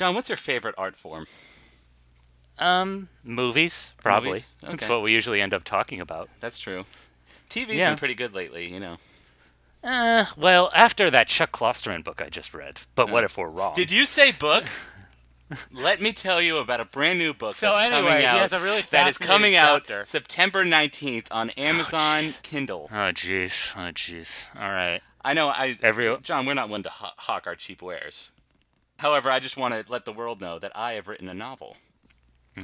John, what's your favorite art form? Um, movies, probably. Movies? That's what we usually end up talking about. That's true. TV's Yeah. been pretty good lately, you know. Uh, well, after that Chuck Klosterman book I just read. But what Uh, if we're wrong? Did you say book? Let me tell you about a brand new book So that's anyway, coming he out. has a really that is coming out. September 19th on Amazon Kindle. Oh, jeez. Oh, jeez. All right. I know I Every- John, we're not one to hawk our cheap wares. However, I just want to let the world know that I have written a novel,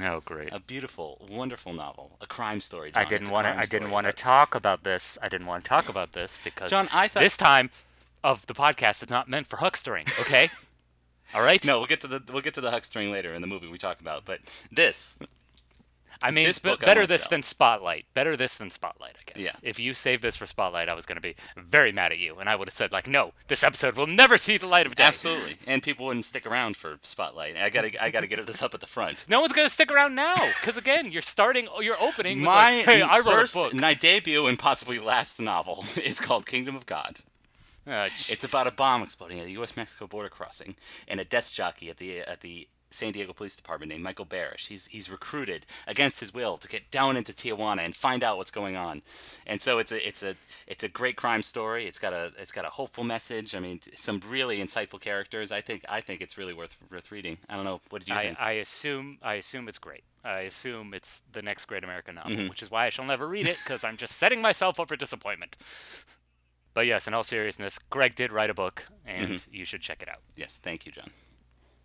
Oh, great. a beautiful, wonderful novel, a crime story. I didn't want to. I didn't want to talk about this. I didn't want to talk about this because John, I thought- this time of the podcast is not meant for huckstering. Okay. All right. No, we'll get to the we'll get to the huckstering later in the movie we talk about. But this, I mean, this b- better this sell. than Spotlight. Better this than Spotlight, I guess. Yeah. If you saved this for Spotlight, I was going to be very mad at you, and I would have said like, "No, this episode will never see the light of day." absolutely, and people wouldn't stick around for Spotlight. I gotta I gotta get this up at the front. No one's going to stick around now, because again, you're starting, you're opening. with, My like, hey, I wrote first, a book. my debut and possibly last novel is called Kingdom of God. Ah, It's about a bomb exploding at a U.S.-Mexico border crossing, and a desk jockey at the at the San Diego Police Department named Michael Barish. He's he's recruited against his will to get down into Tijuana and find out what's going on. And so it's a it's a it's a great crime story. It's got a it's got a hopeful message. I mean, some really insightful characters. I think I think it's really worth worth reading. I don't know. What did you I, think? I assume I assume it's great. I assume it's the next great American novel, Mm-hmm. which is why I shall never read it because I'm just setting myself up for disappointment. But yes, in all seriousness, Greg did write a book, and Mm-hmm. you should check it out. yes, thank you, John.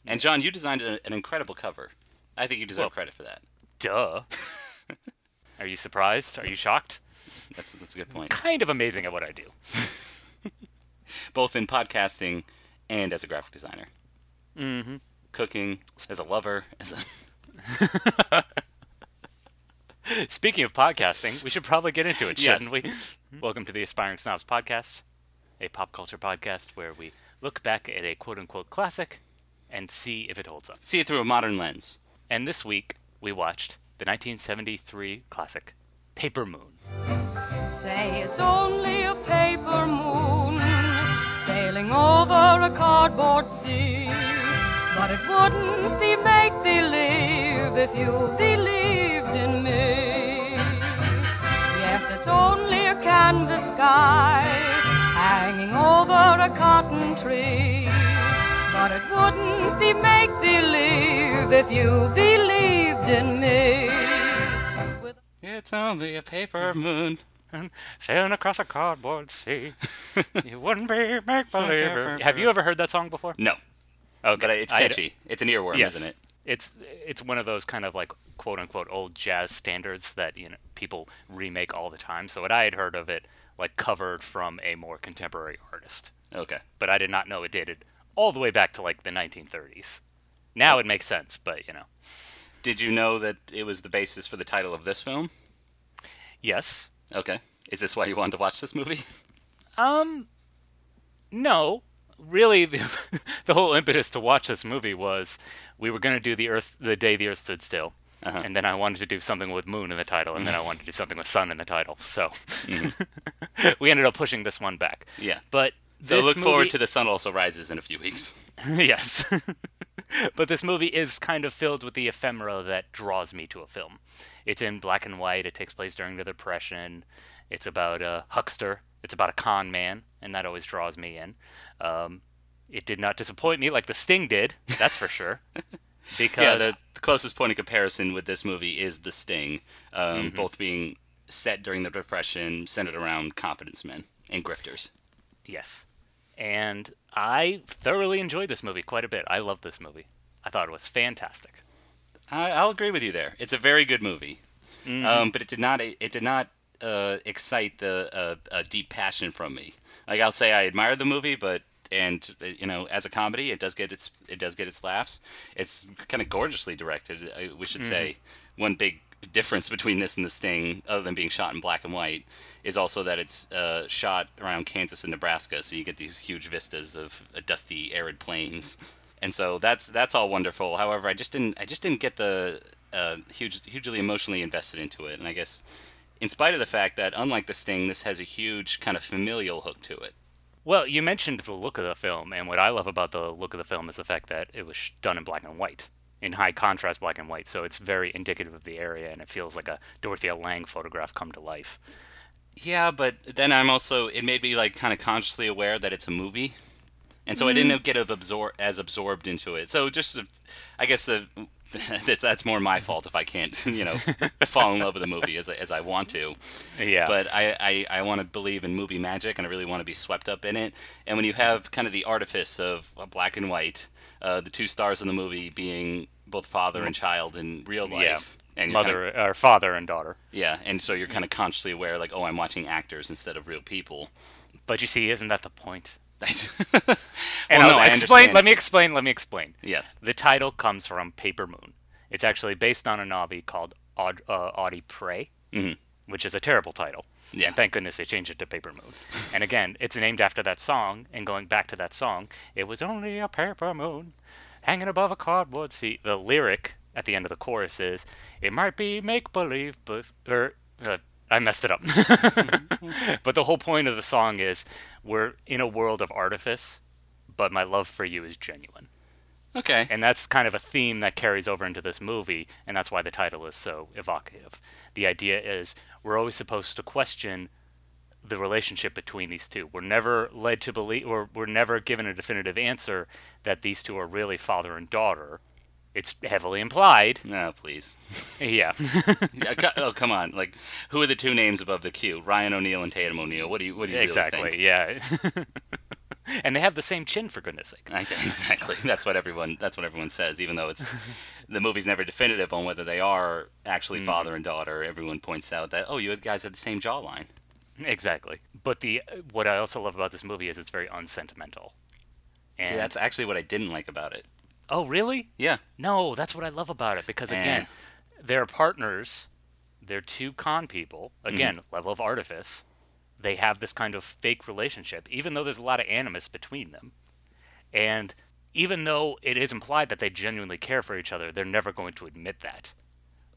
And John, you designed an incredible cover. I think you deserve Well- credit for that. Duh. Are you surprised? Are you shocked? That's that's a good point. Kind of amazing at what I do. both in podcasting and as a graphic designer. Mm-hmm. Cooking, as a lover, as a Speaking of podcasting, we should probably get into it, shouldn't we? Welcome to the Aspiring Snobs podcast, a pop culture podcast where we look back at a quote unquote classic and see if it holds up. see it through a modern lens. And this week, we watched the 1973 classic, Paper Moon. Say it's only a paper moon sailing over a cardboard sea. But it wouldn't be make believe if you believed in me. Yes, it's only a canvas sky But it wouldn't be make believe if you believed in me. With It's only a paper moon. Sailing across a cardboard sea. you wouldn't be make believe. Have you ever heard that song before? No, Okay, but it's I- catchy. it's an earworm, yes, isn't it? It's it's one of those kind of like quote unquote old jazz standards that you know people remake all the time. So what I had heard of it like covered from a more contemporary artist, Okay. but I did not know it dated all the way back to like the 1930s. Now it makes sense, but you know, Did you know that it was the basis for the title of this film? yes. Okay. Is this why you wanted to watch this movie? Um, no. Really, the, the whole impetus to watch this movie was we were going to do the Earth, the day the Earth stood still, Uh-huh. and then I wanted to do something with moon in the title, and then I wanted to do something with sun in the title. So we ended up pushing this one back. Yeah. But So look forward to The Sun Also Rises in a few weeks. yes. but this movie is kind of filled with the ephemera that draws me to a film. It's in black and white. It takes place during the Depression. It's about a huckster. It's about a con man, and that always draws me in. Um, it did not disappoint me like The Sting did. That's for sure. Because yeah, the, the closest point of comparison with this movie is The Sting, um, Mm-hmm. both being set during the Depression, centered around confidence men and grifters. yes, and I thoroughly enjoyed this movie quite a bit. I love this movie. I thought it was fantastic. I, I'll agree with you there. It's a very good movie, Mm-hmm. um, but it did not it did not uh, excite the uh, a deep passion from me. Like I'll say, I admired the movie, but and you know, as a comedy, it does get its it does get its laughs. It's kind of gorgeously directed. We should say one big difference between this and the Sting, other than being shot in black and white, is also that it's uh, shot around Kansas and Nebraska, so you get these huge vistas of uh, dusty, arid plains and so that's that's all wonderful. However, I just didn't I just didn't get the uh, huge hugely emotionally invested into it, and I guess in spite of the fact that unlike the Sting, this has a huge kind of familial hook to it. Well, you mentioned the look of the film, and what I love about the look of the film is the fact that it was done in black and white, in high contrast black and white. So it's very indicative of the area, and it feels like a Dorothea Lange photograph come to life. Yeah, but then I'm also it made me like kind of consciously aware that it's a movie, and so I didn't get absor- as absorbed into it. So just, I guess the that's, that's more my fault if I can't, you know, fall in love with the movie as I- as I want to. Yeah. But I I, I want to believe in movie magic, and I really want to be swept up in it. And when you have kind of the artifice of uh, black and white, uh, the two stars in the movie being both father and child in real life. yeah. And you're kinda- Mother or father and daughter. yeah, and so you're kind of consciously aware, like, oh, I'm watching actors instead of real people. But you see, isn't that the point? well, And I'll I explain. Let me explain. Let me explain. Yes. The title comes from Paper Moon. It's actually based on a novel called Aud- uh, Audie Pray, which is a terrible title. Yeah. And thank goodness they changed it to Paper Moon. and again, it's named after that song. And going back to that song, it was only a paper moon hanging above a cardboard seat. The lyric at the end of the chorus is, "It might be make believe, but or uh, I messed it up." but the whole point of the song is, we're in a world of artifice, but my love for you is genuine. Okay. And that's kind of a theme that carries over into this movie, and that's why the title is so evocative. The idea is we're always supposed to question the relationship between these two. We're never led to believe, or we're never given a definitive answer that these two are really father and daughter. It's heavily implied. no, please. Yeah. Oh, come on. Like, who are the two names above the Q? Ryan O'Neal and Tatum O'Neal. What do you? What do you really exactly. think? Yeah. and they have the same chin, for goodness sake. I exactly. That's what everyone. That's what everyone says. Even though it's the movie's never definitive on whether they are actually Mm-hmm. father and daughter. Everyone points out that oh, you guys have the same jawline. Exactly. But the what I also love about this movie is it's very unsentimental. And, See, that's actually what I didn't like about it. oh, really? Yeah. No, that's what I love about it because again, they're partners. They're two con people. Again, level of artifice. They have this kind of fake relationship, even though there's a lot of animus between them. And even though it is implied that they genuinely care for each other, they're never going to admit that.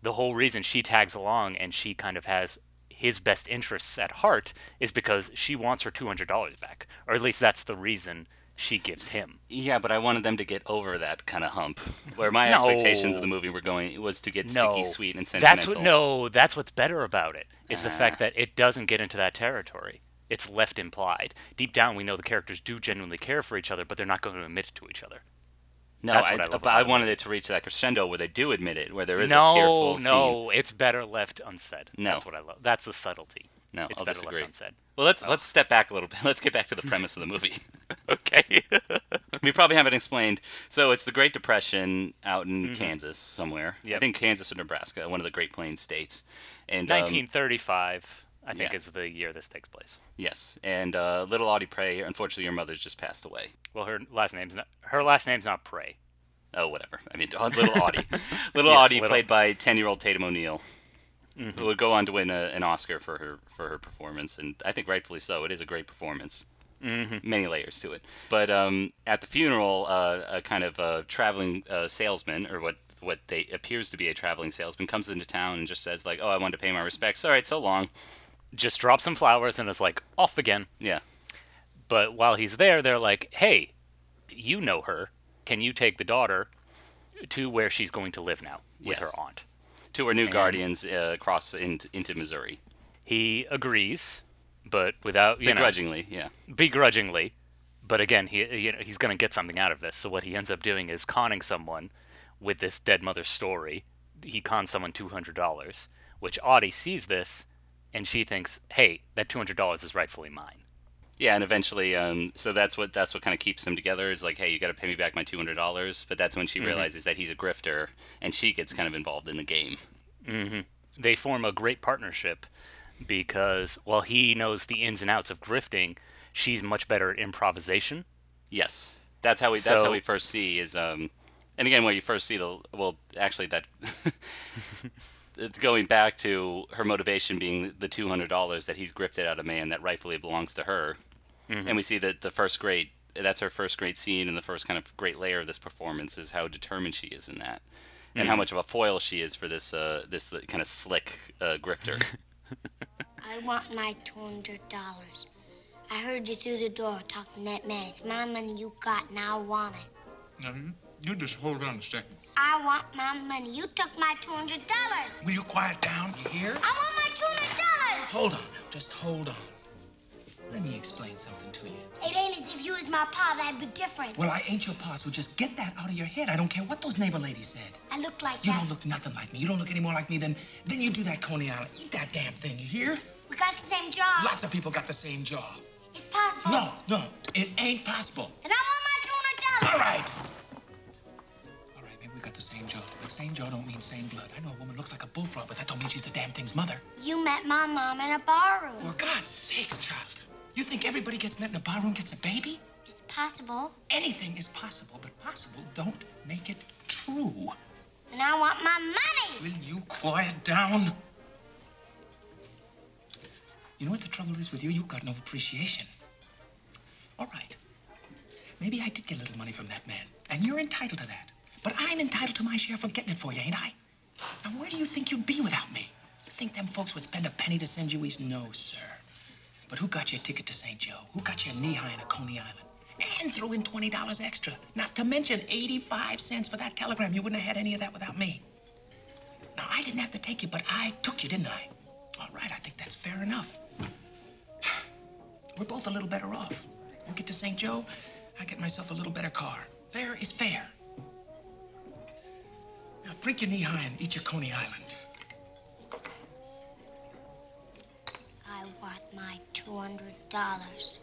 The whole reason she tags along and she kind of has his best interests at heart is because she wants her $200 back. Or at least that's the reason she gives him. Yeah, but I wanted them to get over that kind of hump. Where my No. expectations of the movie were going it was to get sticky, sweet, and sentimental. That's what no, that's what's better about it. It's the Ah. fact that it doesn't get into that territory. It's left implied. Deep down, we know the characters do genuinely care for each other, but they're not going to admit it to each other. No, That's I, what I I wanted it to reach that crescendo where they do admit it, where there is a no, tearful scene. no, it's better left unsaid. No. That's what I love. That's the subtlety. No, it's I'll better disagree. left unsaid. Well, let's let's step back a little bit. Let's get back to the premise of the movie. okay. we probably haven't explained. So it's the Great Depression out in Kansas somewhere. I Mm-hmm. Think Kansas or Nebraska, one of the Great Plains states. And um, 1935, I think, yeah. is the year this takes place. yes, and uh, little Audie Pray. Unfortunately, your mother's just passed away. Well, her last name's not her last name's not Pray. Oh, whatever. I mean, little Audie. little Yes, Audie, little- played by ten-year-old Tatum O'Neal, who would go on to win a, an Oscar for her for her performance, and I think rightfully so. It is a great performance. Mm-hmm. Many layers to it. But um, at the funeral, uh, a kind of uh, traveling uh, salesman, or what what they appears to be a traveling salesman, comes into town and just says like, "Oh, I wanted to pay my respects. All right, so long." Just drops some flowers and is like off again. Yeah. But while he's there, they're like, "Hey, you know her. Can you take the daughter to where she's going to live now with Yes. her aunt?" To our new guardians uh, across in, into Missouri, He agrees, but without you know, begrudgingly. Yeah. begrudgingly. But again, he you know, he's going to get something out of this. So what he ends up doing is conning someone with this dead mother story. He cons someone two hundred dollars, which Audie sees this, and she thinks, "Hey, that two hundred dollars is rightfully mine." Yeah, and eventually, um, so that's what that's what kind of keeps them together. Is like, hey, you got to pay me back my two hundred dollars. But that's when she realizes that he's a grifter, and she gets kind of involved in the game. They form a great partnership because while he knows the ins and outs of grifting, she's much better at improvisation. Yes, that's how we that's how we first see is um, and again, when you first see the well, actually that. It's going back to her motivation being the two hundred dollars that he's grifted out of a man that rightfully belongs to her, and we see that the first great that's her first great scene and the first kind of great layer of this performance is how determined she is in that, and how much of a foil she is for this uh, this kind of slick uh, grifter. I want my two hundred dollars. I heard you through the door talking to that man. It's my money you got, and I want it. Now, you, just hold on a second. I want my money. You took my two hundred dollars. Will you quiet down? You hear? I want my two hundred dollars. Hold on. Just hold on. Let me explain something to you. It ain't as if you was my pa. That'd be different. Well, I ain't your pa, so just get that out of your head. I don't care what those neighbor ladies said. I look like You that. don't look nothing like me. You don't look any more like me than than you do that Coney Island. Eat that damn thing, you hear? We got the same job. Lots of people got the same jaw. It's possible. No, no, it ain't possible. And I want my two hundred dollars. right. All right, maybe we got the same jaw. But same jaw don't mean same blood. I know a woman looks like a bullfrog, but that don't mean she's the damn thing's mother. You met my mom in a barroom. For God's sakes, child. You think everybody gets met in a barroom gets a baby? It's possible. Anything is possible, but possible don't make it true. And I want my money. Will you quiet down? You know what the trouble is with you? You've got no appreciation. All right. Maybe I did get a little money from that man, and you're entitled to that. But I'm entitled to my share for getting it for you, ain't I? Now, where do you think you'd be without me? You think them folks would spend a penny to send you east? No, sir. But who got you a ticket to St. Joe? Who got you a knee-high in a Coney Island? And threw in $20 extra. Not to mention 85 cents for that telegram. You wouldn't have had any of that without me. Now, I didn't have to take you, but I took you, didn't I? All right, I think that's fair enough. We're both a little better off. You get to St. Joe, I get myself a little better car. Fair is fair. Now, drink your knee high and eat your Coney Island. I want my two hundred dollars.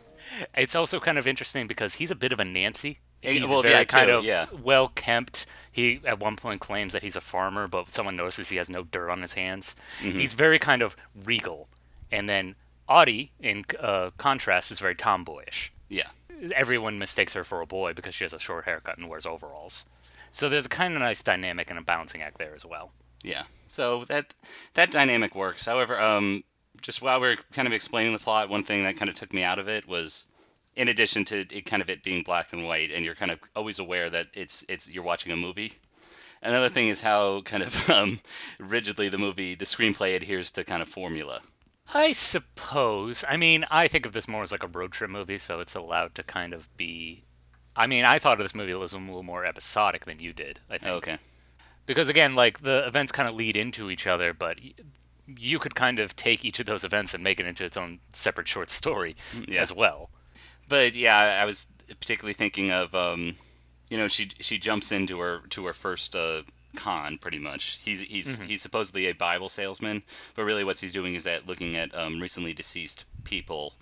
It's also kind of interesting because he's a bit of a Nancy. He's well, very yeah, kind too, of yeah. well kempt. He at one point claims that he's a farmer, but someone notices he has no dirt on his hands. Mm-hmm. He's very kind of regal. And then Audie, in uh, contrast, is very tomboyish. Yeah. Everyone mistakes her for a boy because she has a short haircut and wears overalls. So there's a kind of nice dynamic and a balancing act there as well. Yeah. So that that dynamic works. However, um, just while we're kind of explaining the plot, one thing that kind of took me out of it was, in addition to it kind of it being black and white, and you're kind of always aware that it's it's you're watching a movie. Another thing is how kind of um, rigidly the movie, the screenplay adheres to kind of formula. I suppose. I mean, I think of this more as like a road trip movie, so it's allowed to kind of be. I mean, I thought of this movie as a little more episodic than you did. I think. Okay. Because again, like the events kind of lead into each other, but you could kind of take each of those events and make it into its own separate short story Yeah. as well. But yeah, I was particularly thinking of, um, you know, she she jumps into her to her first uh, con pretty much. He's he's he's supposedly a Bible salesman, but really what he's doing is that looking at um, recently deceased people,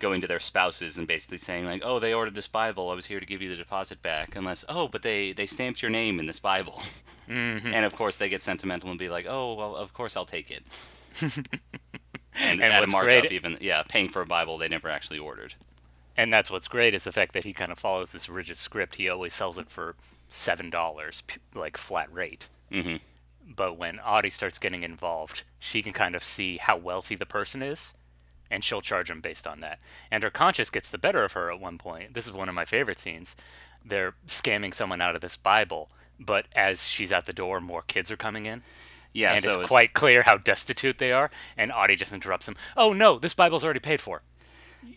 going to their spouses and basically saying like, oh, they ordered this Bible. I was here to give you the deposit back. Unless oh, but they they stamped your name in this Bible. And of course they get sentimental and be like, oh, well, of course I'll take it. and, And add a markup great- even yeah, paying for a Bible they never actually ordered. And that's what's great is the fact that he kind of follows this rigid script. He always sells it for seven dollars, like flat rate. hmm But when Audie starts getting involved, she can kind of see how wealthy the person is, and she'll charge him based on that. And her conscience gets the better of her at one point. This is one of my favorite scenes. They're scamming someone out of this Bible, but as she's at the door, more kids are coming in. Yeah, and so it's, quite clear how destitute they are. And Audie just interrupts him. Oh no, this Bible's already paid for.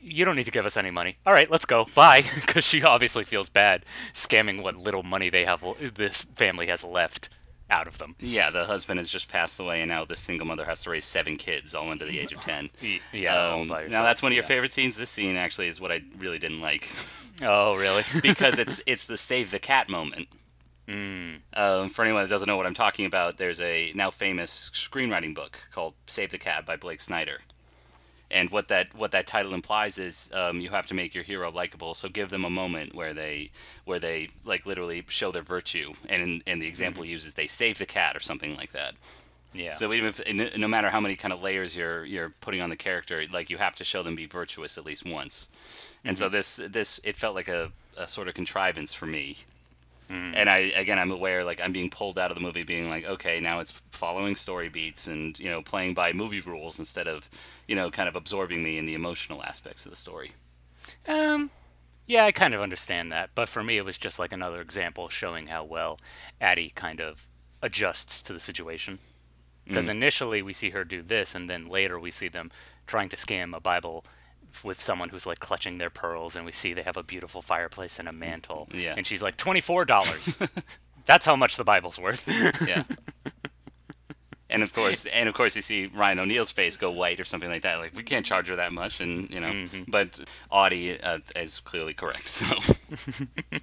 You don't need to give us any money. All right, let's go. Bye. Because she obviously feels bad scamming what little money they have. This family has left out of them. Yeah, the husband has just passed away, and now this single mother has to raise seven kids, all under the age of ten. Yeah. Um, now that's one of your Yeah. favorite scenes. This scene actually is what I really didn't like Oh, really? because it's it's the save the cat moment. Hmm. Um, for anyone that doesn't know what I'm talking about, there's a now famous screenwriting book called "Save the Cat" by Blake Snyder. And what that what that title implies is um, you have to make your hero likable. So give them a moment where they where they like literally show their virtue. And in, in the example he uses, they save the cat or something like that. yeah. So even if no- no matter how many kind of layers you're you're putting on the character, like you have to show them be virtuous at least once. And so this this it felt like a, a sort of contrivance for me. And I again I'm aware like I'm being pulled out of the movie being like okay now it's following story beats and you know playing by movie rules instead of you know kind of absorbing me in the emotional aspects of the story. Um, yeah, I kind of understand that, but for me, it was just like another example showing how well Addie kind of adjusts to the situation. Because initially we see her do this, and then later we see them trying to scam a Bible with someone who's like clutching their pearls, and we see they have a beautiful fireplace and a mantle. Yeah. And she's like, twenty four dollars. That's how much the Bible's worth. Yeah. And of course, and of course, you see Ryan O'Neal's face go white or something like that. Like we can't charge her that much, and you know. Mm-hmm. But Audie uh, is clearly correct. So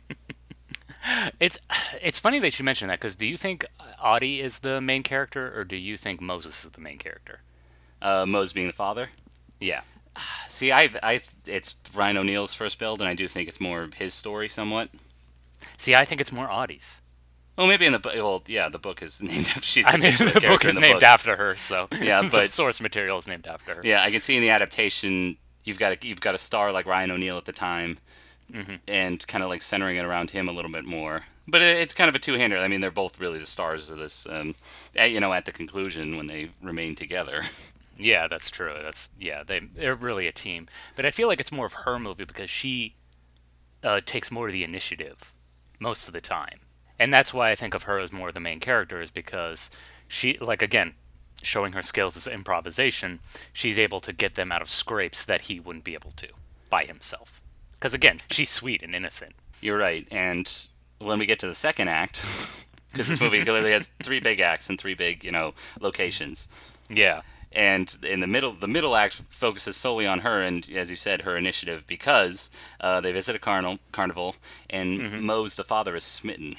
It's it's funny that you mentioned that because do you think Audie is the main character or do you think Moses is the main character? uh, Mose being the father. Yeah. See, I, I, it's Ryan O'Neal's first build, and I do think it's more his story somewhat. See, I think it's more Audie's. Well, maybe in the book. well, yeah, the book is named after. She's I mean, the book is the named book. after her, so Yeah, the but- source material is named after her. Yeah, I can see in the adaptation you've got a, you've got a star like Ryan O'Neill at the time, Mm-hmm. and kind of like centering it around him a little bit more. But it, it's kind of a two-hander. I mean, they're both really the stars of this. Um, at, you know, at the conclusion when they remain together. Yeah, that's true. That's yeah, they they're really a team. But I feel like it's more of her movie because she uh, takes more of the initiative most of the time, and that's why I think of her as more of the main character is because she like again showing her skills as improvisation, she's able to get them out of scrapes that he wouldn't be able to by himself. Because again, she's sweet and innocent. You're right. And when we get to the second act, because this movie clearly has three big acts and three big you know locations. Yeah. And in the middle the middle act focuses solely on her and as you said her initiative because uh, they visit a carnival carnival and Mm-hmm. Mose the father is smitten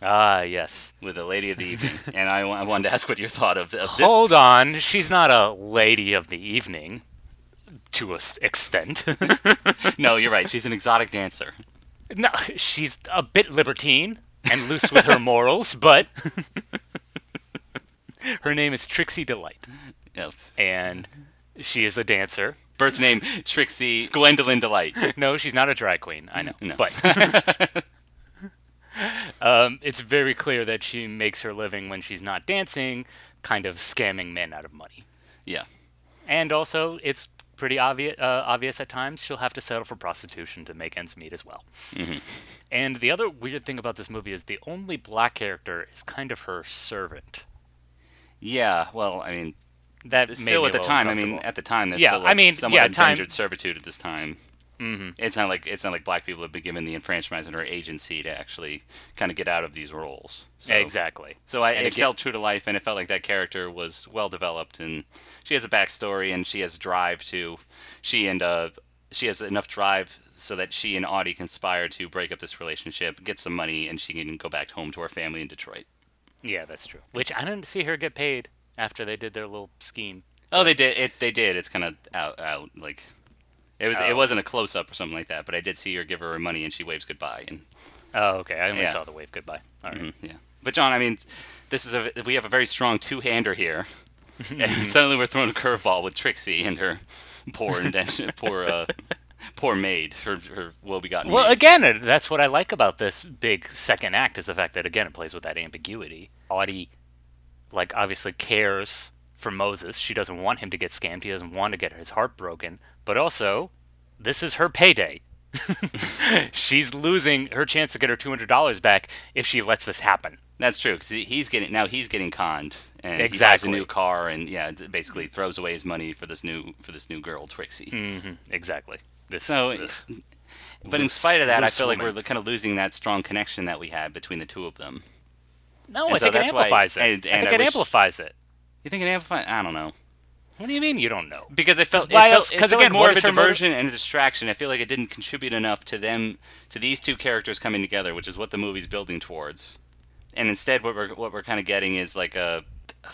Ah, yes. with a lady of the evening and I, I wanted to ask what you thought of, of this Hold on, she's not a lady of the evening to an extent. no you're right she's an exotic dancer No, she's a bit libertine and loose with her morals, but her name is Trixie Delight, And she is a dancer. birth name Trixie Gwendolyn Delight No, she's not a drag queen. I know, No. but um, it's very clear that she makes her living when she's not dancing, kind of scamming men out of money. yeah And also, it's pretty obvious uh, obvious at times she'll have to settle for prostitution to make ends meet as well. And the other weird thing about this movie is the only black character is kind of her servant. yeah well I mean That made still at the time I mean at the time there's Yeah, still I like mean, somewhat yeah, time- indentured servitude at this time mm-hmm. it's not like it's not like black people have been given the enfranchisement or agency to actually kind of get out of these roles so, exactly. So I, it again- felt true to life, and it felt like that character was well developed, and she has a backstory, and she has drive to, she and uh, she has enough drive so that she and Audie conspire to break up this relationship, get some money, and she can go back home to her family in Detroit. Yeah, that's true. Which I didn't see her get paid after they did their little scheme. Oh, they did it. They did. It's kind of out, out like. It was. Oh. It wasn't a close up or something like that, but I did see her give her her money, and she waves goodbye, and Oh, okay. I only Yeah. saw the wave goodbye. All right. Mm, yeah. But John, I mean, this is a we have a very strong two hander here, and suddenly we're throwing a curveball with Trixie and her poor indention, poor uh, poor maid, her her woe begotten. Well, maid. again, that's what I like about this big second act is the fact that again it plays with that ambiguity. Audie, like, obviously cares for Moses. She doesn't want him to get scammed. He doesn't want to get his heart broken. But also, this is her payday. She's losing her chance to get her two hundred dollars back if she lets this happen. That's true because he's getting now he's getting conned, and he buys a new car, and yeah, basically throws away his money for this new for this new girl Trixie. Mm-hmm, exactly. This. So, ugh. but in spite of that, I loose feel like woman. we're kind of losing that strong connection that we had between the two of them. No, and I so think it that's why- amplifies it. and- I think I it wish- amplifies it. You think it amplified? I don't know. What do you mean you don't know? because it felt, it why felt, else- it 'cause felt again, more of a her motive- diversion and a distraction. I feel like it didn't contribute enough to them, to these two characters coming together, which is what the movie's building towards. And instead, what we're what we're kind of getting is like a,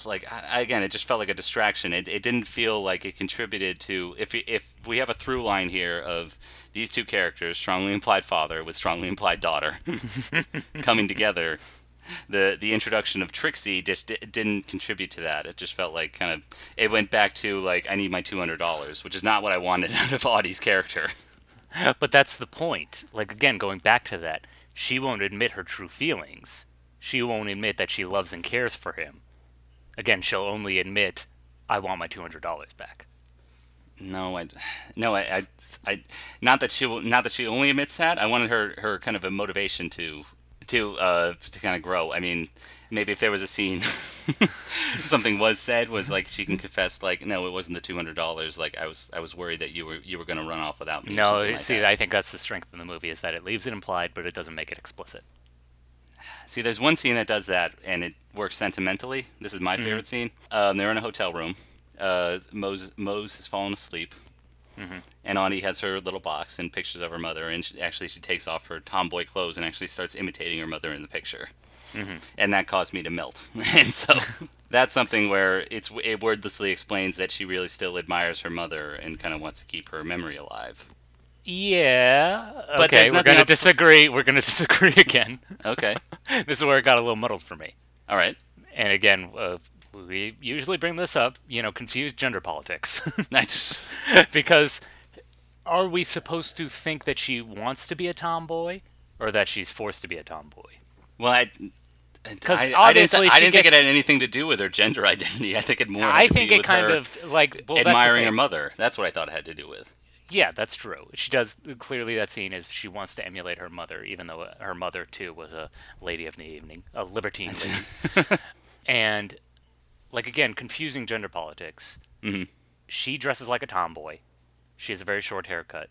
like I, again, it just felt like a distraction. It, it didn't feel like it contributed to if if we have a through line here of these two characters, strongly implied father with strongly implied daughter, coming together. The the introduction of Trixie just di- didn't contribute to that. It just felt like kind of it went back to like I need my two hundred dollars, which is not what I wanted out of Audie's character. But that's the point. Like again, going back to that, she won't admit her true feelings. She won't admit that she loves and cares for him. Again, she'll only admit, "I want my two hundred dollars back." No, I, no, I, I, I, not that she, will- not that she only admits that. I wanted her, her kind of a motivation to, to uh, to kind of grow. I mean, maybe if there was a scene, something was said was like she can confess like no, it wasn't the two hundred dollars. Like I was I was worried that you were you were going to run off without me. No, like see, that. I think that's the strength of the movie is that it leaves it implied, but it doesn't make it explicit. See, there's one scene that does that, and it works sentimentally. This is my favorite scene. Um, they're in a hotel room. Uh, Mose, Mose has fallen asleep, and Audie has her little box and pictures of her mother. And she, actually, she takes off her tomboy clothes and actually starts imitating her mother in the picture. And that caused me to melt. and so that's something where it's it wordlessly explains that she really still admires her mother and kind of wants to keep her memory alive. Yeah. But okay, we're gonna else- disagree. We're gonna disagree again. Okay, this is where it got a little muddled for me. all right. And again, uh, we usually bring this up. You know, confused gender politics, That's because are we supposed to think that she wants to be a tomboy, or that she's forced to be a tomboy? well, I. 'Cause I, I didn't, obviously I didn't think it had anything to do with her gender identity. I think it more. I think it kind of like well, admiring her mother. That's what I thought it had to do with. Yeah, that's true. She does clearly. That scene is she wants to emulate her mother, even though uh, her mother too was a lady of the evening, a libertine and like again, confusing gender politics. Mhm. She dresses like a tomboy. She has a very short haircut,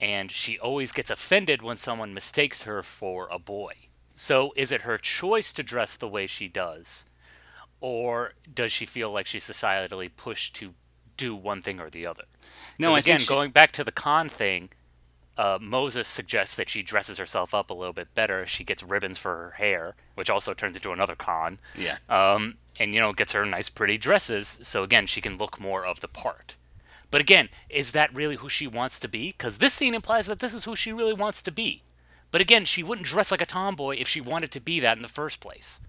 and she always gets offended when someone mistakes her for a boy. So, is it her choice to dress the way she does, or does she feel like she's societally pushed to do one thing or the other? No, again, she- going back to the con thing, uh, Moses suggests that she dresses herself up a little bit better. She gets ribbons for her hair, which also turns into another con. Yeah. Um, and you know, gets her nice, pretty dresses. So again, she can look more of the part. But again, is that really who she wants to be? Because this scene implies that this is who she really wants to be. But again, she wouldn't dress like a tomboy if she wanted to be that in the first place.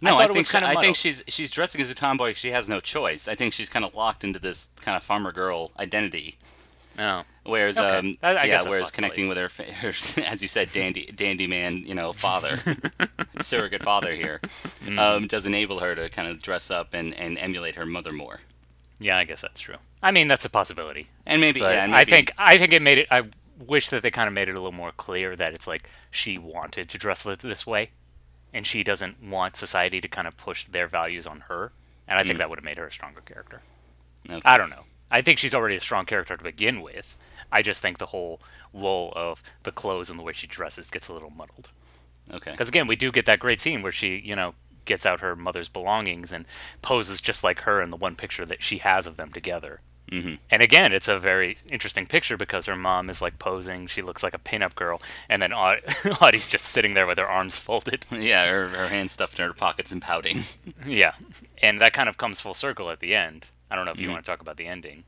No, thought I, think she- I think she's she's dressing as a tomboy. She has no choice. I think she's kind of locked into this kind of farmer girl identity. Oh. Whereas, Okay. um, I- I yeah, whereas connecting with her, her, as you said, dandy, dandy man, you know, father, surrogate father here, Mm. um, does enable her to kind of dress up and, and emulate her mother more. Yeah, I guess that's true. I mean, that's a possibility. And maybe, yeah, and I think I think it made it. I wish that they kind of made it a little more clear that it's like she wanted to dress this way, and she doesn't want society to kind of push their values on her. And I think that would have made her a stronger character. Okay. I don't know. I think she's already a strong character to begin with. I just think the whole role of the clothes and the way she dresses gets a little muddled. okay. Because again, we do get that great scene where she, you know, gets out her mother's belongings and poses just like her in the one picture that she has of them together. Mm-hmm. And again, it's a very interesting picture because her mom is like posing. She looks like a pinup girl, and then Aud- Audie's just sitting there with her arms folded. Yeah, her, her hands stuffed in her pockets and pouting. yeah, and that kind of comes full circle at the end. I don't know if you want to talk about the ending.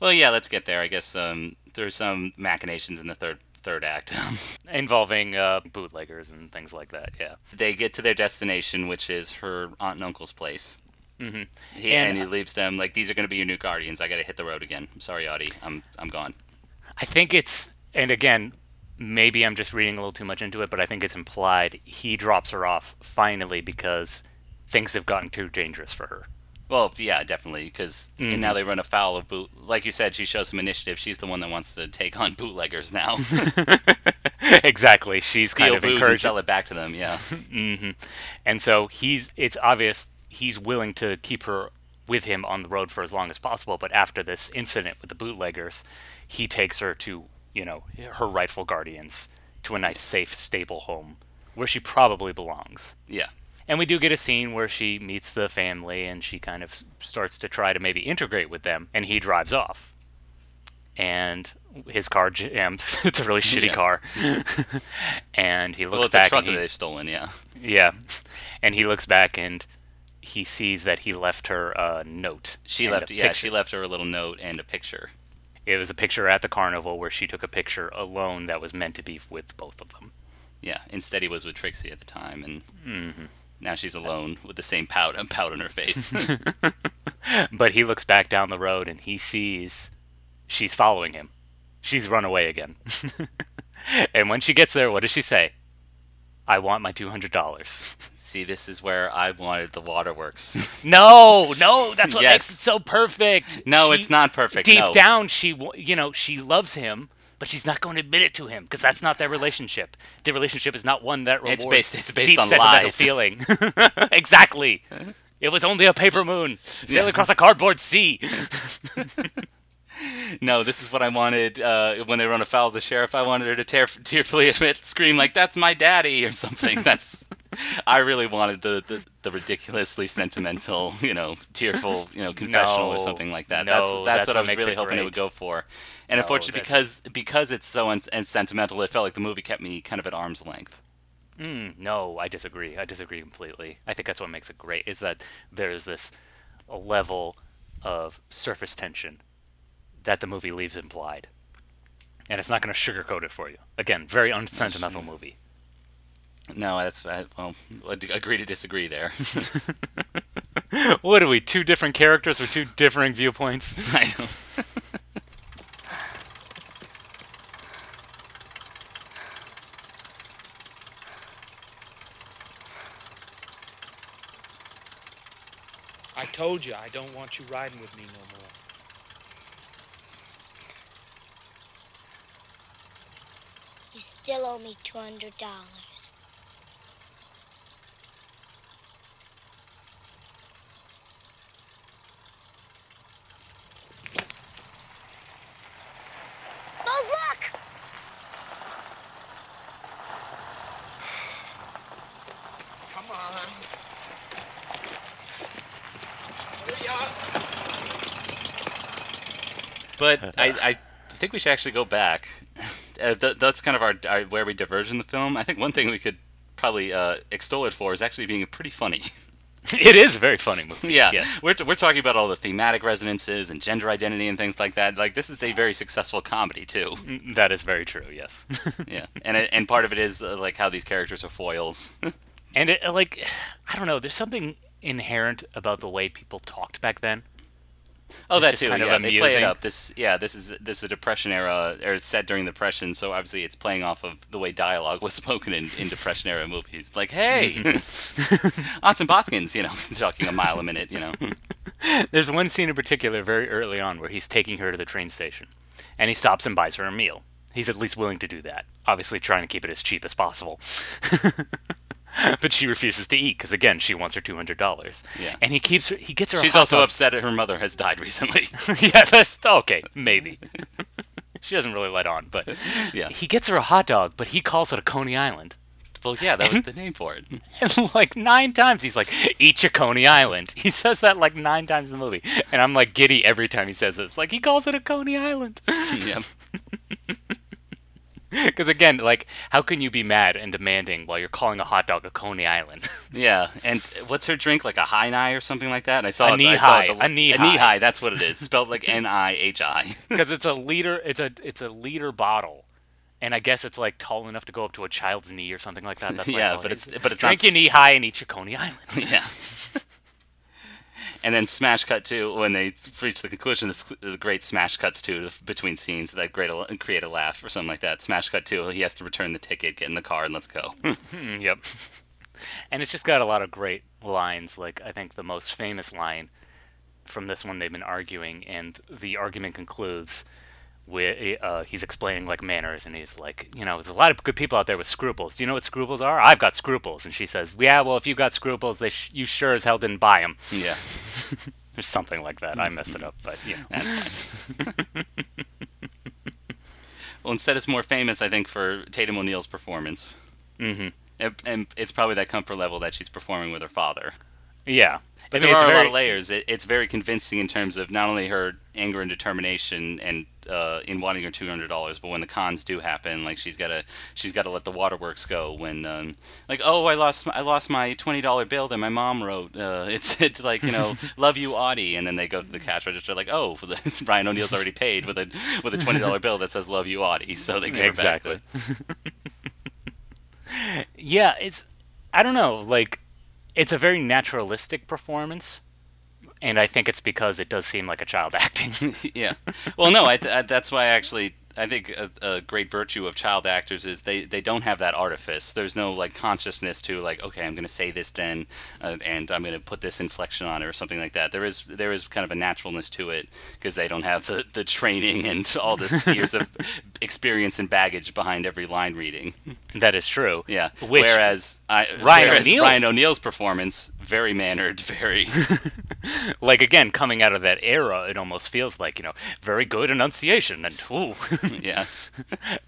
Well, yeah, let's get there. I guess um, there's some machinations in the third third act. involving uh, bootleggers and things like that. Yeah. they get to their destination, which is her aunt and uncle's place. Mm-hmm. He, And- and, he leaves them like these are going to be your new guardians. I got to hit the road again. I'm sorry, Audie. I'm I'm gone. I think it's, and again, maybe I'm just reading a little too much into it, but I think it's implied he drops her off finally because things have gotten too dangerous for her. Well, yeah, definitely, because Mm-hmm. now they run afoul of boot. Like you said, she shows some initiative. She's the one that wants to take on bootleggers now, exactly. She's steal kind of booze and sell it back to them. Yeah, And so he's it's obvious he's willing to keep her with him on the road for as long as possible, but after this incident with the bootleggers, he takes her to, you know, her rightful guardians to a nice safe stable home where she probably belongs. yeah, And we do get a scene where she meets the family and she kind of starts to try to maybe integrate with them and he drives off. And his car jams. it's a really shitty Yeah. car. and he looks well, back truck and that he, they've stolen. Yeah, yeah, and he looks back and he sees that he left her a note. she left. Yeah, picture. she left her a little note and a picture. It was a picture at the carnival where she took a picture alone that was meant to be with both of them. Yeah, instead he was with Trixie at the time, and Mm-hmm. Now she's alone with the same pout and pout on her face. But he looks back down the road and he sees she's following him. She's run away again. and when she gets there, what does she say? I want my two hundred dollars. See, this is where I wanted the waterworks. No, no, that's what Yes. makes it so perfect. No, She- it's not perfect. Deep no. down, she, you know, she loves him, but she's not going to admit it to him because that's not their relationship. Their relationship is not one that rewards It's based- it's based deep on sentimental lies. feeling. exactly. It was only a paper moon sailing Yes. across a cardboard sea. No, this is what I wanted uh, when they run afoul of the sheriff. I wanted her to tear- tearfully admit, scream like, "That's my daddy" or something. That's. I really wanted the, the, the ridiculously sentimental, you know, tearful, you know, confessional or something like that. no, that's that's, that's what what I was really hoping it would go for. And No, unfortunately, because because it's so un- and sentimental, it felt like the movie kept me kind of at arm's length. Hmm, no, I disagree. I disagree completely. I think that's what makes it great is that there's this level of surface tension that the movie leaves implied. And it's not going to sugarcoat it for you. Again, very unsentimental mm-hmm. movie. No, that's uh, I, well, agree to disagree there. What are we? Two different characters with two differing viewpoints? I don't. I told you I don't want you riding with me no more. You still owe me $200. How's luck? Come on. But I, I think we should actually go back. Uh, th- that's kind of our, our where we diverge in the film. I think one thing we could probably uh, extol it for is actually being pretty funny. it is a very funny movie. yeah, Yes. we're, t- we're talking about all the thematic resonances and gender identity and things like that. Like this is a very successful comedy too. That is very true, yes. yeah, and it, and part of it is uh, like how these characters are foils. and it, like, I don't know, there's something inherent about the way people talked back then. Oh, that too. kind of yeah, they play it up. This, yeah, this is this is a depression era, or it's set during the depression. So obviously, it's playing off of the way dialogue was spoken in, in depression era movies. Like, hey, Aunts and Botkins, you know, talking a mile a minute, you know. There's one scene in particular very early on where he's taking her to the train station and he stops and buys her a meal. He's at least willing to do that, obviously trying to keep it as cheap as possible. but she refuses to eat because again, she wants her two hundred dollars. Yeah. And he keeps her. He gets her. a She's also dog. upset that her mother has died recently. yeah, that's okay. Maybe. she doesn't really let on, but Yeah. he gets her a hot dog, but he calls it a Coney Island. well, yeah, that was the name for it. And like nine times he's like, eat your Coney Island. He says that like nine times in the movie. And I'm like giddy every time he says it. It's like he calls it a Coney Island. yeah. Because again, like, how can you be mad and demanding while you're calling a hot dog a Coney Island? Yeah, and what's her drink? Like a high nigh or something like that? I saw A knee I saw high, the- a knee high. a knee high. high. That's what it is. Spelled like N I H I. Because it's a liter. It's a it's a liter bottle. And I guess it's like tall enough to go up to a child's knee or something like that. That's Yeah, call it- but it's- but it's drink not your knee high and eat your Coney Island. yeah. And then smash cut to when they reach the conclusion. The great smash cuts to between scenes that great create a laugh or something like that. Smash cut to he has to return the ticket, get in the car, and let's go. Mm, yep. And it's just got a lot of great lines. Like I think the most famous line from this one they've been arguing, and the argument concludes with uh, he's explaining like manners, and he's like, you know, there's a lot of good people out there with scruples. Do you know what scruples are? I've got scruples, and she says, yeah, well, if you got scruples, they sh- you sure as hell didn't buy them. yeah. Or something like that. I mess it up, but you know. Well, instead, it's more famous, I think, for Tatum O'Neal's performance. mm-hmm. And, and it's probably that comfort level that she's performing with her father. Yeah. But I mean, there it's are a lot of layers. It, it's very convincing in terms of not only her anger and determination and uh, in wanting her two hundred dollars, but when the cons do happen, like she's got to she's got to let the waterworks go. When um, like oh I lost my, I lost my twenty dollar bill that my mom wrote. Uh, it's it's like you know love you Audie, and then they go to the cash register like oh the, Brian O'Neal's already paid with a with a twenty dollar bill that says love you Audie, so they give Exactly. Yeah, it's I don't know, like it's a very naturalistic performance, and I think it's because it does seem like a child acting. yeah. Well, no, I, th- I that's why I actually I think a, a great virtue of child actors is they, they don't have that artifice. There's no like consciousness to like okay I'm going to say this then uh, and I'm going to put this inflection on it or something like that. There is there is kind of a naturalness to it because they don't have the, the training and all this years of experience and baggage behind every line reading. That is true. Yeah. Which whereas I, Ryan whereas O'Neal- Ryan O'Neal's performance very mannered, very like again coming out of that era, it almost feels like you know very good enunciation and ooh, yeah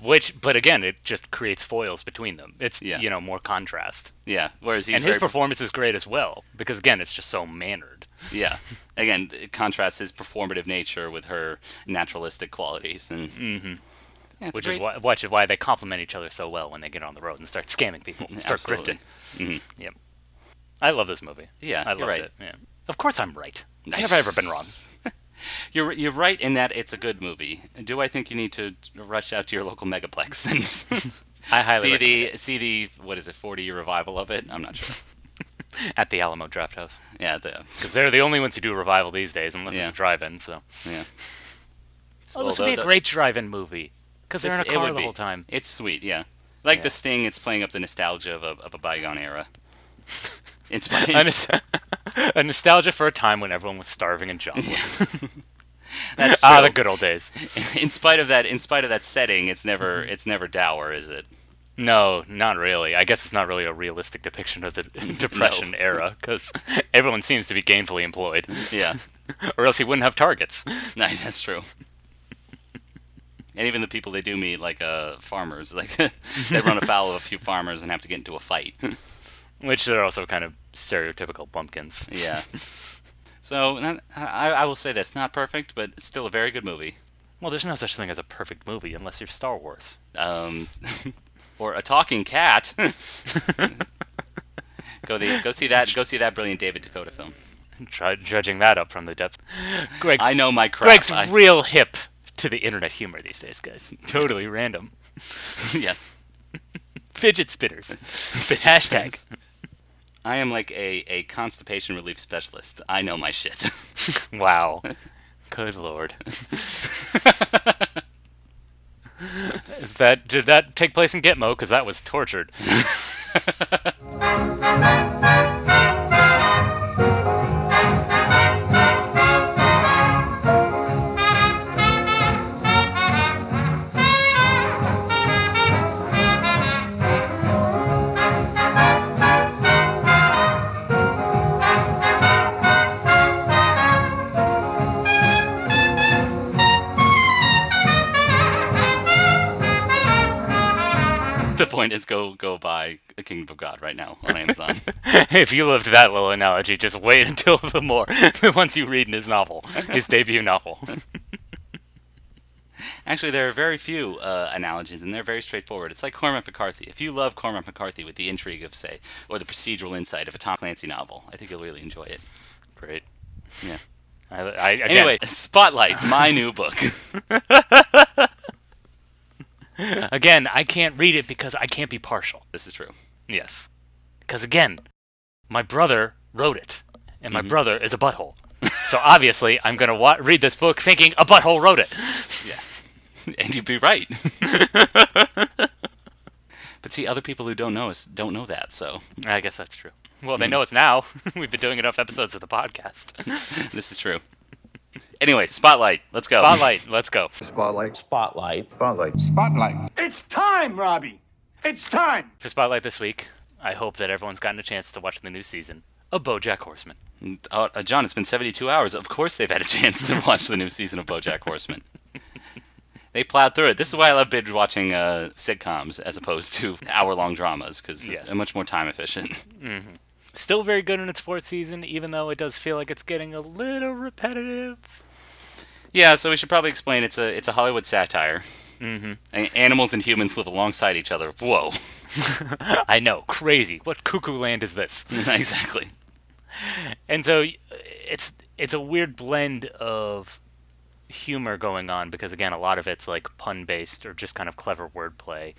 which but again it just creates foils between them. It's Yeah. you know more contrast, yeah. Whereas and his performance is great as well because again it's just so mannered. Yeah. Again, it contrasts his performative nature with her naturalistic qualities, and mm-hmm. yeah, which great. is why, which is why they complement each other so well when they get on the road and start scamming people, and start Absolutely. grifting. Yep. I love this movie. Yeah, I you're right. it. Yeah. Of course I'm right. I've ever been wrong. You're you're right in that it's a good movie. Do I think you need to rush out to your local megaplex and I highly see the it. see the what is it 40 year revival of it? I'm not sure. at the Alamo Drafthouse Yeah, the because they're the only ones who do revival these days, unless Yeah. it's a drive-in. So, yeah. oh, this would be the- a great drive-in movie because they're in a car the whole time. It's sweet, yeah. Like Yeah. the Sting, it's playing up the nostalgia of a, of a bygone era. It's, A a nostalgia for a time when everyone was starving and jobless. that's ah, the good old days. in spite of that, in spite of that setting, it's never it's never dour, is it? No, not really. I guess it's not really a realistic depiction of the Depression era because everyone seems to be gainfully employed, Yeah, or else he wouldn't have targets. no, that's true. And even the people they do meet, like uh, farmers, like they run afoul of a few farmers and have to get into a fight. Which are also kind of stereotypical bumpkins. yeah. So not, I, I will say this: not perfect, but still a very good movie. Well, there's no such thing as a perfect movie unless you're Star Wars. Um, or a talking cat. go the go see that go see that brilliant David Dakota film. Try judging that up from the depth. Greg's, I know my crap. Greg's I- real hip to the internet humor these days, guys. Totally random. yes. Fidget spinners. Hashtag. I am like a, a constipation relief specialist. I know my shit. Wow. Good lord. Is that did that take place in Gitmo? Because that was tortured. point is go go buy The Kingdom of God right now on Amazon. if you loved that little analogy, just wait until the more once you read in his novel, his debut novel. Actually, there are very few uh, analogies, and they're very straightforward. It's like Cormac McCarthy. If you love Cormac McCarthy with the intrigue of, say, or the procedural insight of a Tom Clancy novel, I think you'll really enjoy it. Great. Yeah. I, I, Anyway, Spotlight, my new book. again, I can't read it because I can't be partial. This is true. Yes. Because again, my brother wrote it, and my mm-hmm. brother is a butthole. so obviously, I'm gonna wa- read this book thinking a butthole wrote it. Yeah. And you'd be right. but see, other people who don't know us don't know that, so I guess that's true. Well, they mm. know it's now. We've been doing enough episodes of the podcast. this is true. Anyway, Spotlight, let's go. Spotlight, let's go. Spotlight. Spotlight. Spotlight. Spotlight. It's time, Robbie. It's time. For Spotlight this week, I hope that everyone's gotten a chance to watch the new season of BoJack Horseman. Uh, uh, Jon, it's been 72 hours. Of course they've had a chance to watch the new season of BoJack Horseman. they plowed through it. This is why I love binge watching uh, sitcoms as opposed to hour-long dramas because Yes. it's much more time efficient. Still very good in its fourth season, even though it does feel like it's getting a little repetitive. yeah, so we should probably explain it's a it's a Hollywood satire. Mm-hmm. animals and humans live alongside each other. Whoa, I know, crazy. What cuckoo land is this? exactly. And so it's it's a weird blend of humor going on because again, a lot of it's like pun based or just kind of clever wordplay,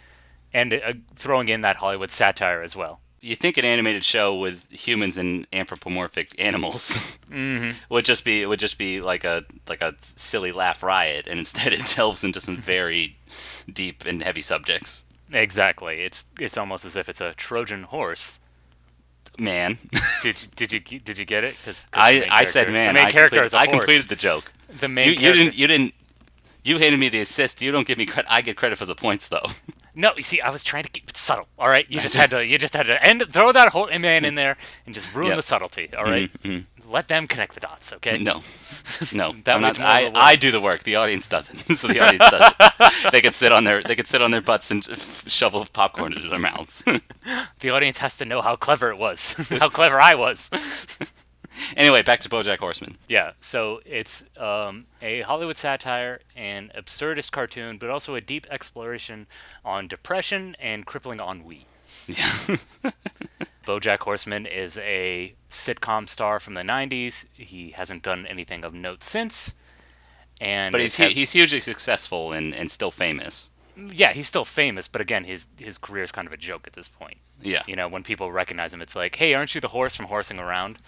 and uh, throwing in that Hollywood satire as well. You think an animated show with humans and anthropomorphic animals mm-hmm. would just be would just be like a like a silly laugh riot, and instead it delves into some very deep and heavy subjects. Exactly. It's it's almost as if it's a Trojan horse. Man, Did you, did you did you get it? 'Cause- 'cause the I I said man. The main I character completed, is a horse. I completed the joke. The main You, you didn't you didn't you handed me the assist. You don't give me credit. I get credit for the points though. No, you see, I was trying to keep it subtle. All right, you just had to, you just had to end, throw that whole man in there and just ruin Yep. the subtlety. All right? Mm-hmm, mm-hmm. let them connect the dots. Okay? No, no. That not, I, I do the work. The audience doesn't. so the audience does it. They could sit on their they could sit on their butts and shovel popcorn into their mouths. The audience has to know how clever it was, how clever I was. anyway, back to BoJack Horseman. Yeah, so it's um, a Hollywood satire, an absurdist cartoon, but also a deep exploration on depression and crippling ennui. Yeah. BoJack Horseman is a sitcom star from the '90s. He hasn't done anything of note since, and But he's had- he's hugely successful and, and still famous. yeah, he's still famous, but again, his his career is kind of a joke at this point. Yeah. You know, when people recognize him, it's like, "Hey, aren't you the horse from Horsing Around?"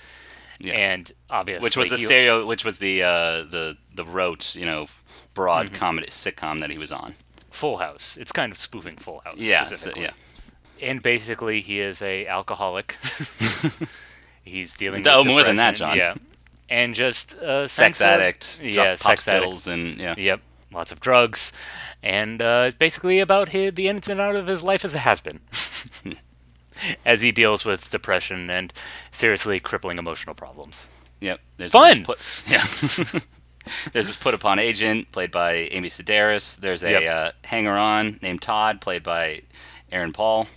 Yeah. And obviously, which was the stereo, which was the uh, the the rote, you know, broad Mm-hmm. comedy sitcom that he was on. Full House. It's kind of spoofing Full House. Yeah, so, yeah. and basically he is a alcoholic. He's dealing Oh, more than that, Jon. Yeah, and just a Sex sense of- addict, yeah, sex addict. pills, and yeah. Yep, lots of drugs, and uh, it's basically about his, the ins and out of his life as a has-been, as he deals with depression and seriously crippling emotional problems. Yep. There's Fun! Put, yeah. There's this put upon agent played by Amy Sedaris. There's a Yep. uh, hanger on named Todd played by Aaron Paul.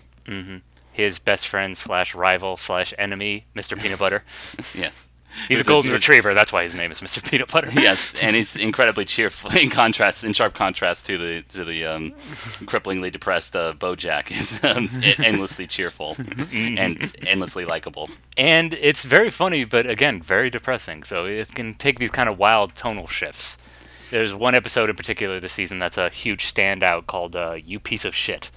His best friend slash rival slash enemy, Mr. Peanut Butter. Yes. He's a golden retriever. That's why his name is Mr. Peanut Butter. Yes, and he's incredibly cheerful in contrast, in sharp contrast to the to the um, cripplingly depressed uh, BoJack is um, endlessly cheerful and endlessly likable. and it's very funny, but again, very depressing. So it can take these kind of wild tonal shifts. There's one episode in particular this season that's a huge standout called uh, "You Piece of Shit,"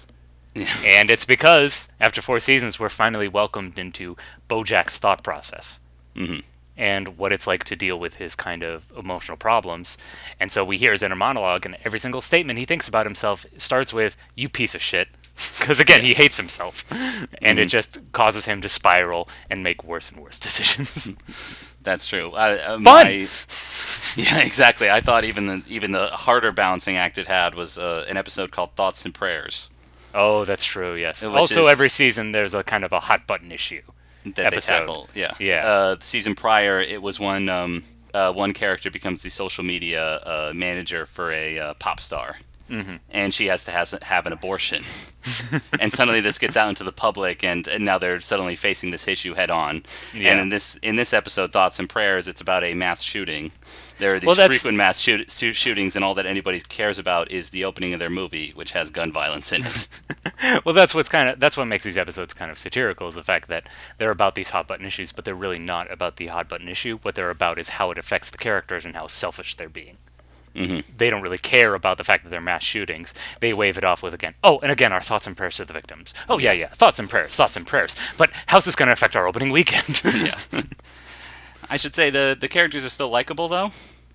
and it's because after four seasons, we're finally welcomed into BoJack's thought process and what it's like to deal with his kind of emotional problems. And so we hear his inner monologue, and every single statement he thinks about himself starts with "You piece of shit." Because again, he hates himself, and it just causes him to spiral and make worse and worse decisions. That's true. Uh, uh, Fun! my- yeah, exactly. I thought even the even the harder balancing act it had was uh, an episode called Thoughts and Prayers Oh, that's true. Yes. Which also, is- every season there's a kind of a hot button issue. That Episode. they tackle. Yeah, Yeah. Uh, the season prior, it was one um, uh, one character becomes the social media uh, manager for a uh, pop star. Mm-hmm. And she has to has, have an abortion, and suddenly this gets out into the public, and, and now they're suddenly facing this issue head on. Yeah. And in this in this episode, thoughts and prayers, it's about a mass shooting. There are these Well, frequent mass shoot, shoot, shootings, and all that anybody cares about is the opening of their movie, which has gun violence in it. Well, that's what's kind of that's what makes these episodes kind of satirical is the fact that they're about these hot button issues, but they're really not about the hot button issue. What they're about is how it affects the characters and how selfish they're being. Mm-hmm. They don't really care about the fact that they're mass shootings. They wave it off with again, oh, and again, our thoughts and prayers to the victims. Oh yeah, yeah, thoughts and prayers, thoughts and prayers. But how's this going to affect our opening weekend? yeah. I should say the the characters are still likable though.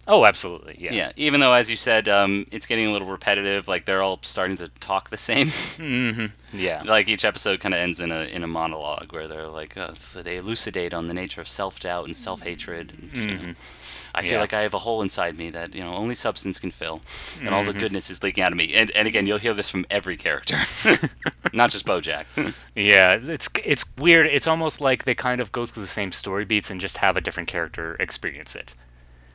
Oh, absolutely, yeah. Yeah, even though, as you said, um, it's getting a little repetitive. Like they're all starting to talk the same. yeah. like each episode kind of ends in a in a monologue where they're like, uh, so they elucidate on the nature of self doubt and self hatred. I feel Yeah. like I have a hole inside me that you know only substance can fill, and all the goodness is leaking out of me. And and again, you'll hear this from every character, not just BoJack. Yeah, it's it's weird. It's almost like they kind of go through the same story beats and just have a different character experience it.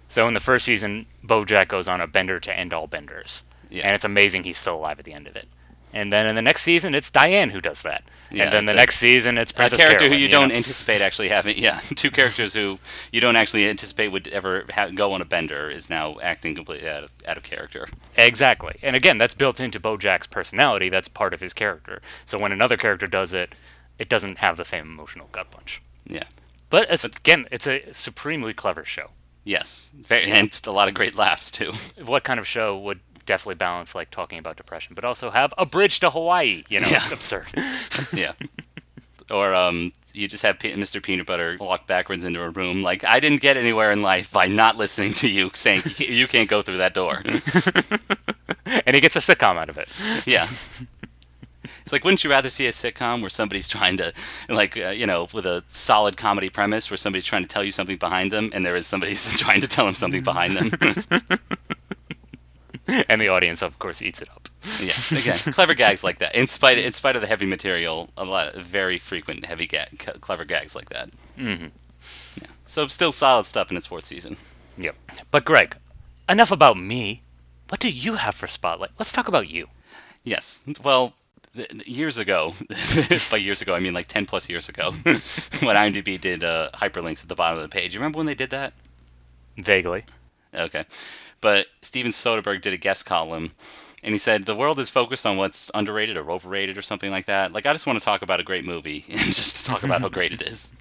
So in the first season, BoJack goes on a bender to end all benders, Yeah. and it's amazing he's still alive at the end of it. And then in the next season, it's Diane who does that. Yeah, and then the a- next season, it's a character Carolyn, who you, know? don't anticipate actually having yeah two characters who you don't actually anticipate would ever ha- go on a bender is now acting completely out of, out of character Exactly. And again, that's built into BoJack's personality. That's part of his character. So when another character does it, it doesn't have the same emotional gut punch. yeah But it's, again, it's a supremely clever show. Yes very and a lot of great laughs too what kind of show would definitely balance like talking about depression, but also have a bridge to Hawaii? You know, Yeah. it's absurd. yeah or um, you just have Pe- Mr. Peanut Butter walk backwards into a room. Like I didn't get anywhere in life by not listening to you saying you can't go through that door. and he gets a sitcom out of it. yeah. It's like, wouldn't you rather see a sitcom where somebody's trying to, like, uh, you know, with a solid comedy premise where somebody's trying to tell you something behind them and there is somebody trying to tell them something behind them? and the audience, of course, eats it up. yes, again, clever gags like that. In spite, in spite of the heavy material, a lot of very frequent heavy clever gags like that. Mm-hmm. Yeah. So still solid stuff in its fourth season. Yep. But Greg, enough about me. What do you have for Spotlight? Let's talk about you. Yes. Well, years ago, by years ago I mean like ten plus years ago, when IMDb did uh, hyperlinks at the bottom of the page. You remember when they did that? Vaguely. Okay. But Steven Soderbergh did a guest column and he said the world is focused on what's underrated or overrated or something like that. Like I just want to talk about a great movie and just talk about how great it is.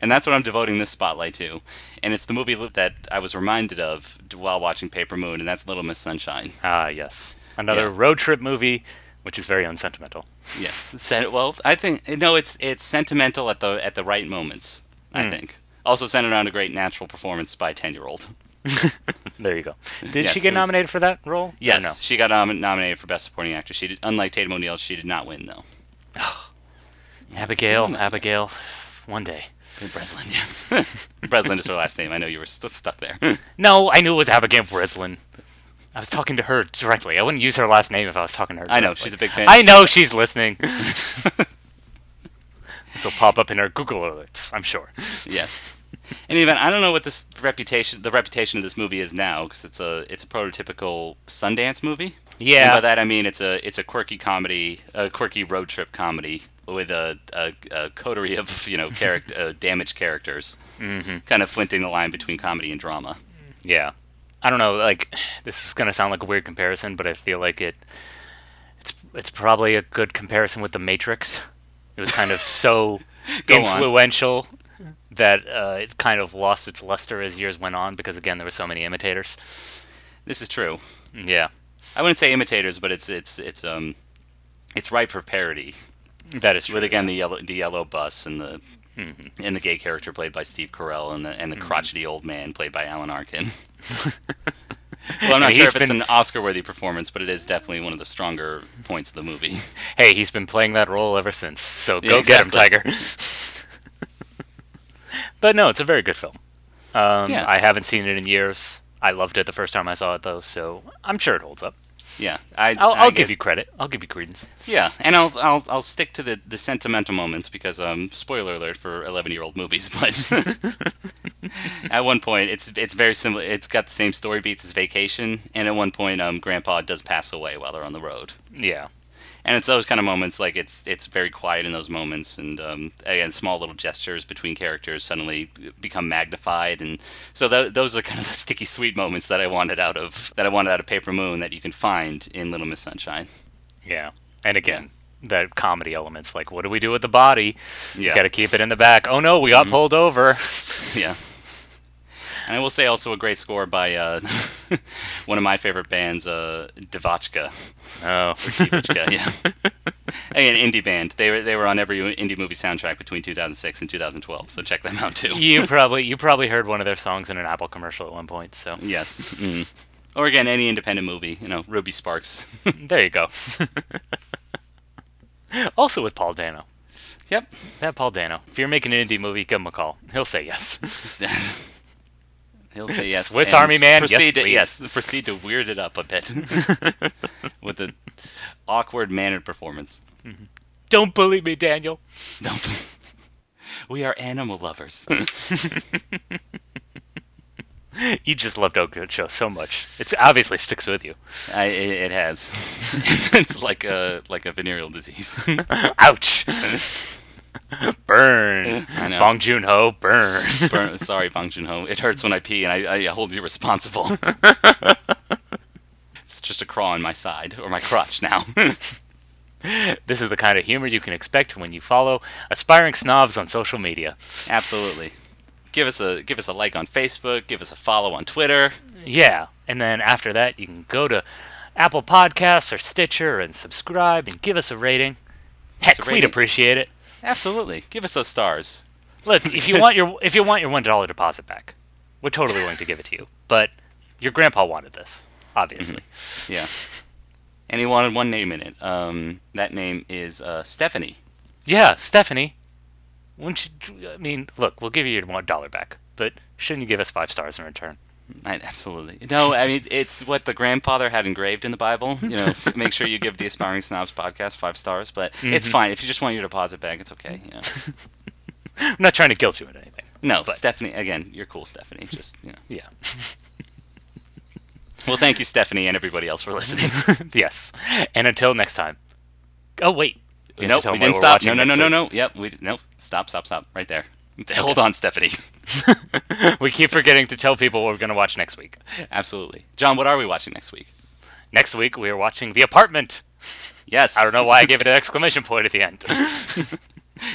and that's what I'm devoting this spotlight to. And it's the movie that I was reminded of while watching Paper Moon and that's Little Miss Sunshine. Ah, yes. Another Yeah. road trip movie, which is very unsentimental. Yes. Sen- well, I think no, it's it's sentimental at the at the right moments. I hmm. think. Also centered around a great natural performance by a ten year old. There you go. Did Yes, she get was- nominated for that role? Yes, no? she got nom- nominated for best supporting actress. She did, unlike Tatum O'Neal, she did not win though. Oh. Abigail, hmm. Abigail, one day. Breslin, yes. Breslin is her last name. I know you were st- stuck there. No, I knew it was Abigail Breslin. I was talking to her directly. I wouldn't use her last name if I was talking to her. I know, she's a big fan. I know she's listening. this will pop up in her Google alerts, I'm sure. yes. In any event, I don't know what this reputation, the reputation of this movie is now, because it's a it's a prototypical Sundance movie. Yeah. And by that I mean it's a it's a quirky comedy, a quirky road trip comedy with a a, a coterie of you know character uh, damaged characters, mm-hmm. kind of flinting the line between comedy and drama. Yeah. I don't know, like this is gonna sound like a weird comparison, but I feel like it it's it's probably a good comparison with the Matrix. It was kind of so Go on. influential that uh, it kind of lost its luster as years went on because again there were so many imitators. This is true. Yeah. I wouldn't say imitators, but it's it's it's um it's ripe for parody. That is true. with again the yellow the yellow bus and the and the gay character played by Steve Carell and the and the crotchety old man played by Alan Arkin. well, I'm not And sure if it's been- an Oscar-worthy performance, but it is definitely one of the stronger points of the movie. Hey, he's been playing that role ever since, so Yeah, go get him. Tiger. but no, it's a very good film. Um, Yeah. I haven't seen it in years. I loved it the first time I saw it, though, so I'm sure it holds up. Yeah, I, I'll, I I'll get- give you credit. I'll give you credence. Yeah, and I'll I'll I'll stick to the, the sentimental moments because um spoiler alert for 11 year old movies, but at one point it's it's very similar. It's got the same story beats as Vacation, and at one point um Grandpa does pass away while they're on the road. Yeah. And it's those kind of moments like it's it's very quiet in those moments and um, again small little gestures between characters suddenly become magnified and so th- those are kind of the sticky sweet moments that I wanted out of that I wanted out of Paper Moon that you can find in Little Miss Sunshine Yeah. And again, that comedy elements, like, what do we do with the body? yeah Got to keep it in the back. Oh no, we got pulled over. yeah and I will say also a great score by uh, one of my favorite bands uh, DeVotchKa Oh, yeah an indie band they were they were on every indie movie soundtrack between 2006 and 2012 so check them out too you probably you probably heard one of their songs in an Apple commercial at one point. So Yes. Mm. Or again, any independent movie, you know, Ruby Sparks. there you go. also with Paul Dano. yep. That Paul Dano. If you're making an indie movie, give him a call. He'll say yes. He'll say yes. Swiss Army Man, yes, Proceed to, yes, proceed to weird it up a bit with an awkward mannered performance. Mm-hmm. Don't bully me, Daniel. Don't- we are animal lovers. You just loved Okja so much. It obviously sticks with you. I, it, it has. it's like a like a venereal disease. Ouch. burn. Eh, I know. Bong Joon Ho, burn. Burn, sorry, Bong Joon Ho. It hurts when I pee, and I, I hold you responsible. it's just a crawl on my side or my crotch now. this is the kind of humor you can expect when you follow aspiring snobs on social media. Absolutely. Give us a give us a like on Facebook. Give us a follow on Twitter. Yeah, and then after that, you can go to Apple Podcasts or Stitcher and subscribe and give us a rating. Heck, a we'd appreciate it. Absolutely. Give us those stars. Look, if you want your if you want your one dollar deposit back, we're totally willing to give it to you. But your grandpa wanted this, obviously. Yeah. And he wanted one name in it. Um, that name is uh, Stephanie. Yeah, Stephanie. Wouldn't you, I mean, look, we'll give you your one dollar back, but shouldn't you give us five stars in return? I, absolutely. No, I mean it's what the grandfather had engraved in the Bible. You know, make sure you give the Aspiring Snobs podcast five stars. But it's mm-hmm. fine if you just want your deposit back. It's okay. You know. I'm not trying to guilt you into anything. No, But- Stephanie. Again, you're cool, Stephanie. Just you know. Yeah. Well, thank you, Stephanie, and everybody else for listening. yes. And until next time. Oh wait. We nope, we didn't stop. No, no, no, no, no. Yep, we nope. Stop, stop, stop. Right there. Hold on, Stephanie. We keep forgetting to tell people what we're going to watch next week. Absolutely, Jon. What are we watching next week? Next week we are watching The Apartment. Yes, I don't know why I gave it an exclamation point at the end.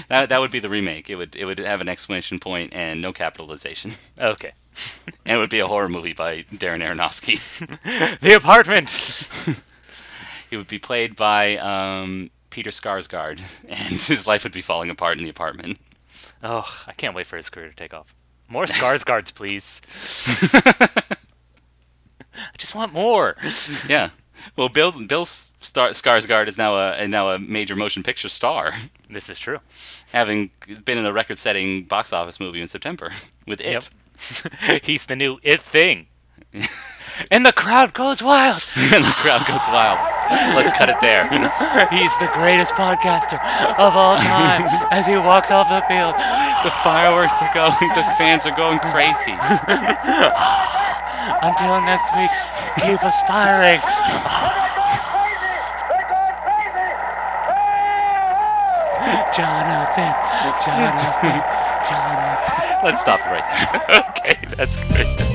That that would be the remake. It would it would have an exclamation point and no capitalization, okay. and it would be a horror movie by Darren Aronofsky. The Apartment. it would be played by um, Peter Skarsgård, and his life would be falling apart in the apartment. Oh, I can't wait for his career to take off. More Skarsgårds, please. I just want more. Yeah. Well, Bill Bill Star- Skarsgård is now a now a major motion picture star, This is true. having been in a record-setting box office movie in September with It. Yep. He's the new it thing. And the crowd goes wild. and the crowd goes wild. Let's cut it there. He's the greatest podcaster of all time as he walks off the field. The fireworks are going. The fans are going crazy. Until next week, keep aspiring. Jonathan, Jonathan, Jonathan. Let's stop it right there. Okay, that's great.